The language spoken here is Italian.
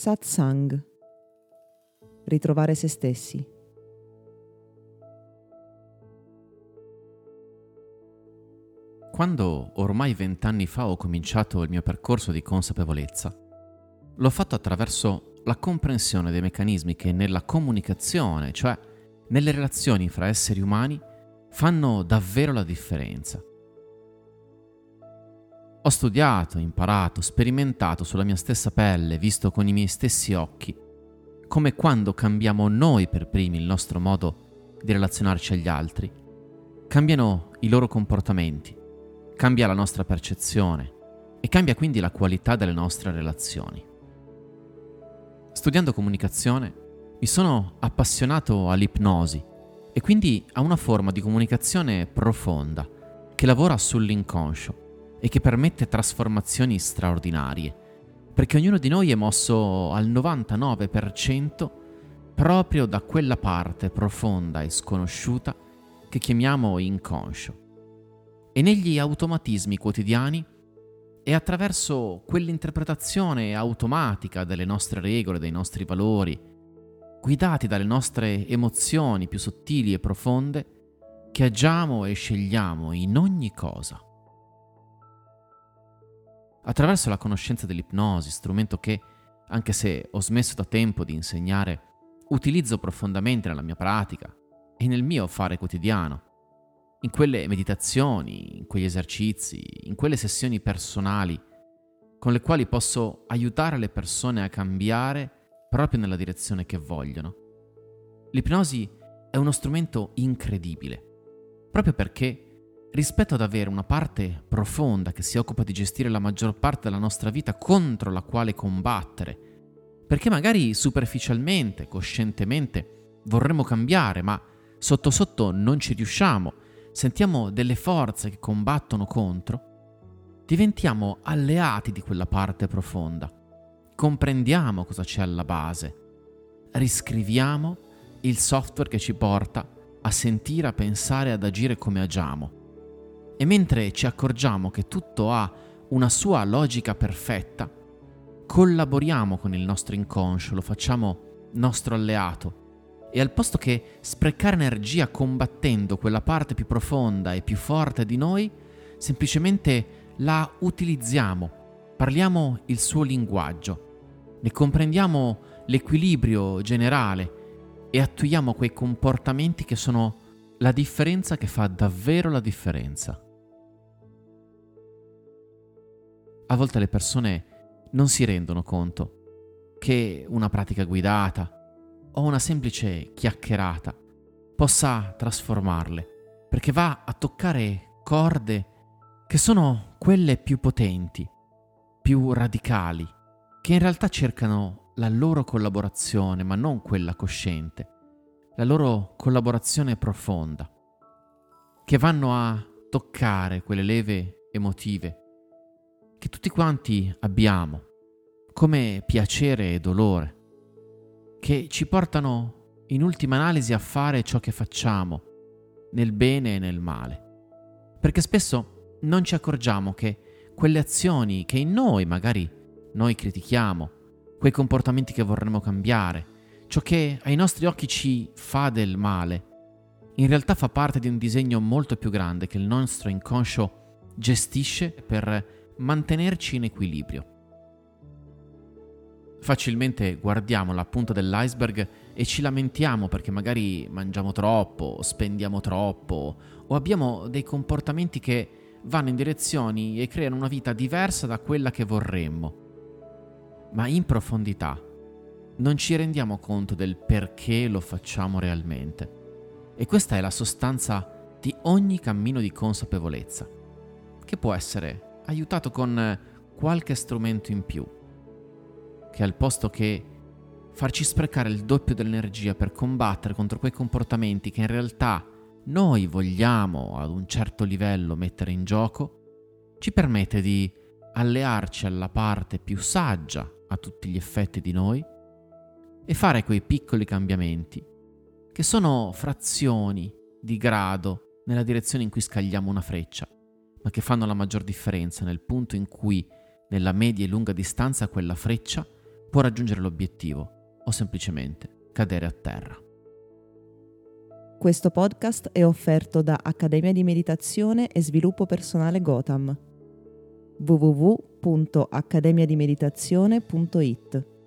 Satsang. Ritrovare se stessi. Quando ormai vent'anni fa ho cominciato il mio percorso di consapevolezza, l'ho fatto attraverso la comprensione dei meccanismi che nella comunicazione, cioè nelle relazioni fra esseri umani, fanno davvero la differenza. Ho studiato, imparato, sperimentato sulla mia stessa pelle, visto con i miei stessi occhi, come quando cambiamo noi per primi il nostro modo di relazionarci agli altri, cambiano i loro comportamenti, cambia la nostra percezione e cambia quindi la qualità delle nostre relazioni. Studiando comunicazione mi sono appassionato all'ipnosi e quindi a una forma di comunicazione profonda che lavora sull'inconscio e che permette trasformazioni straordinarie, perché ognuno di noi è mosso al 99% proprio da quella parte profonda e sconosciuta che chiamiamo inconscio. E negli automatismi quotidiani è attraverso quell'interpretazione automatica delle nostre regole, dei nostri valori, guidati dalle nostre emozioni più sottili e profonde, che agiamo e scegliamo in ogni cosa. Attraverso la conoscenza dell'ipnosi, strumento che, anche se ho smesso da tempo di insegnare, utilizzo profondamente nella mia pratica e nel mio fare quotidiano, in quelle meditazioni, in quegli esercizi, in quelle sessioni personali con le quali posso aiutare le persone a cambiare proprio nella direzione che vogliono. L'ipnosi è uno strumento incredibile, proprio perché rispetto ad avere una parte profonda che si occupa di gestire la maggior parte della nostra vita contro la quale combattere, perché magari superficialmente, coscientemente vorremmo cambiare, ma sotto sotto non ci riusciamo, sentiamo delle forze che combattono contro, diventiamo alleati di quella parte profonda, comprendiamo cosa c'è alla base, riscriviamo il software che ci porta a sentire, a pensare, ad agire come agiamo e mentre ci accorgiamo che tutto ha una sua logica perfetta, collaboriamo con il nostro inconscio, lo facciamo nostro alleato e al posto che sprecare energia combattendo quella parte più profonda e più forte di noi, semplicemente la utilizziamo, parliamo il suo linguaggio, ne comprendiamo l'equilibrio generale e attuiamo quei comportamenti che sono la differenza che fa davvero la differenza. A volte le persone non si rendono conto che una pratica guidata o una semplice chiacchierata possa trasformarle, perché va a toccare corde che sono quelle più potenti, più radicali, che in realtà cercano la loro collaborazione, ma non quella cosciente, la loro collaborazione profonda, che vanno a toccare quelle leve emotive che tutti quanti abbiamo, come piacere e dolore, che ci portano in ultima analisi a fare ciò che facciamo, nel bene e nel male. Perché spesso non ci accorgiamo che quelle azioni che in noi magari noi critichiamo, quei comportamenti che vorremmo cambiare, ciò che ai nostri occhi ci fa del male, in realtà fa parte di un disegno molto più grande che il nostro inconscio gestisce per mantenerci in equilibrio. Facilmente guardiamo la punta dell'iceberg e ci lamentiamo perché magari mangiamo troppo, spendiamo troppo o abbiamo dei comportamenti che vanno in direzioni e creano una vita diversa da quella che vorremmo. Ma in profondità non ci rendiamo conto del perché lo facciamo realmente. E questa è la sostanza di ogni cammino di consapevolezza, che può essere aiutato con qualche strumento in più, che al posto che farci sprecare il doppio dell'energia per combattere contro quei comportamenti che in realtà noi vogliamo ad un certo livello mettere in gioco, ci permette di allearci alla parte più saggia a tutti gli effetti di noi e fare quei piccoli cambiamenti che sono frazioni di grado nella direzione in cui scagliamo una freccia ma che fanno la maggior differenza nel punto in cui, nella media e lunga distanza, quella freccia può raggiungere l'obiettivo o semplicemente cadere a terra. Questo podcast è offerto da Accademia di Meditazione e Sviluppo Personale Gotham www.accademiadimeditazione.it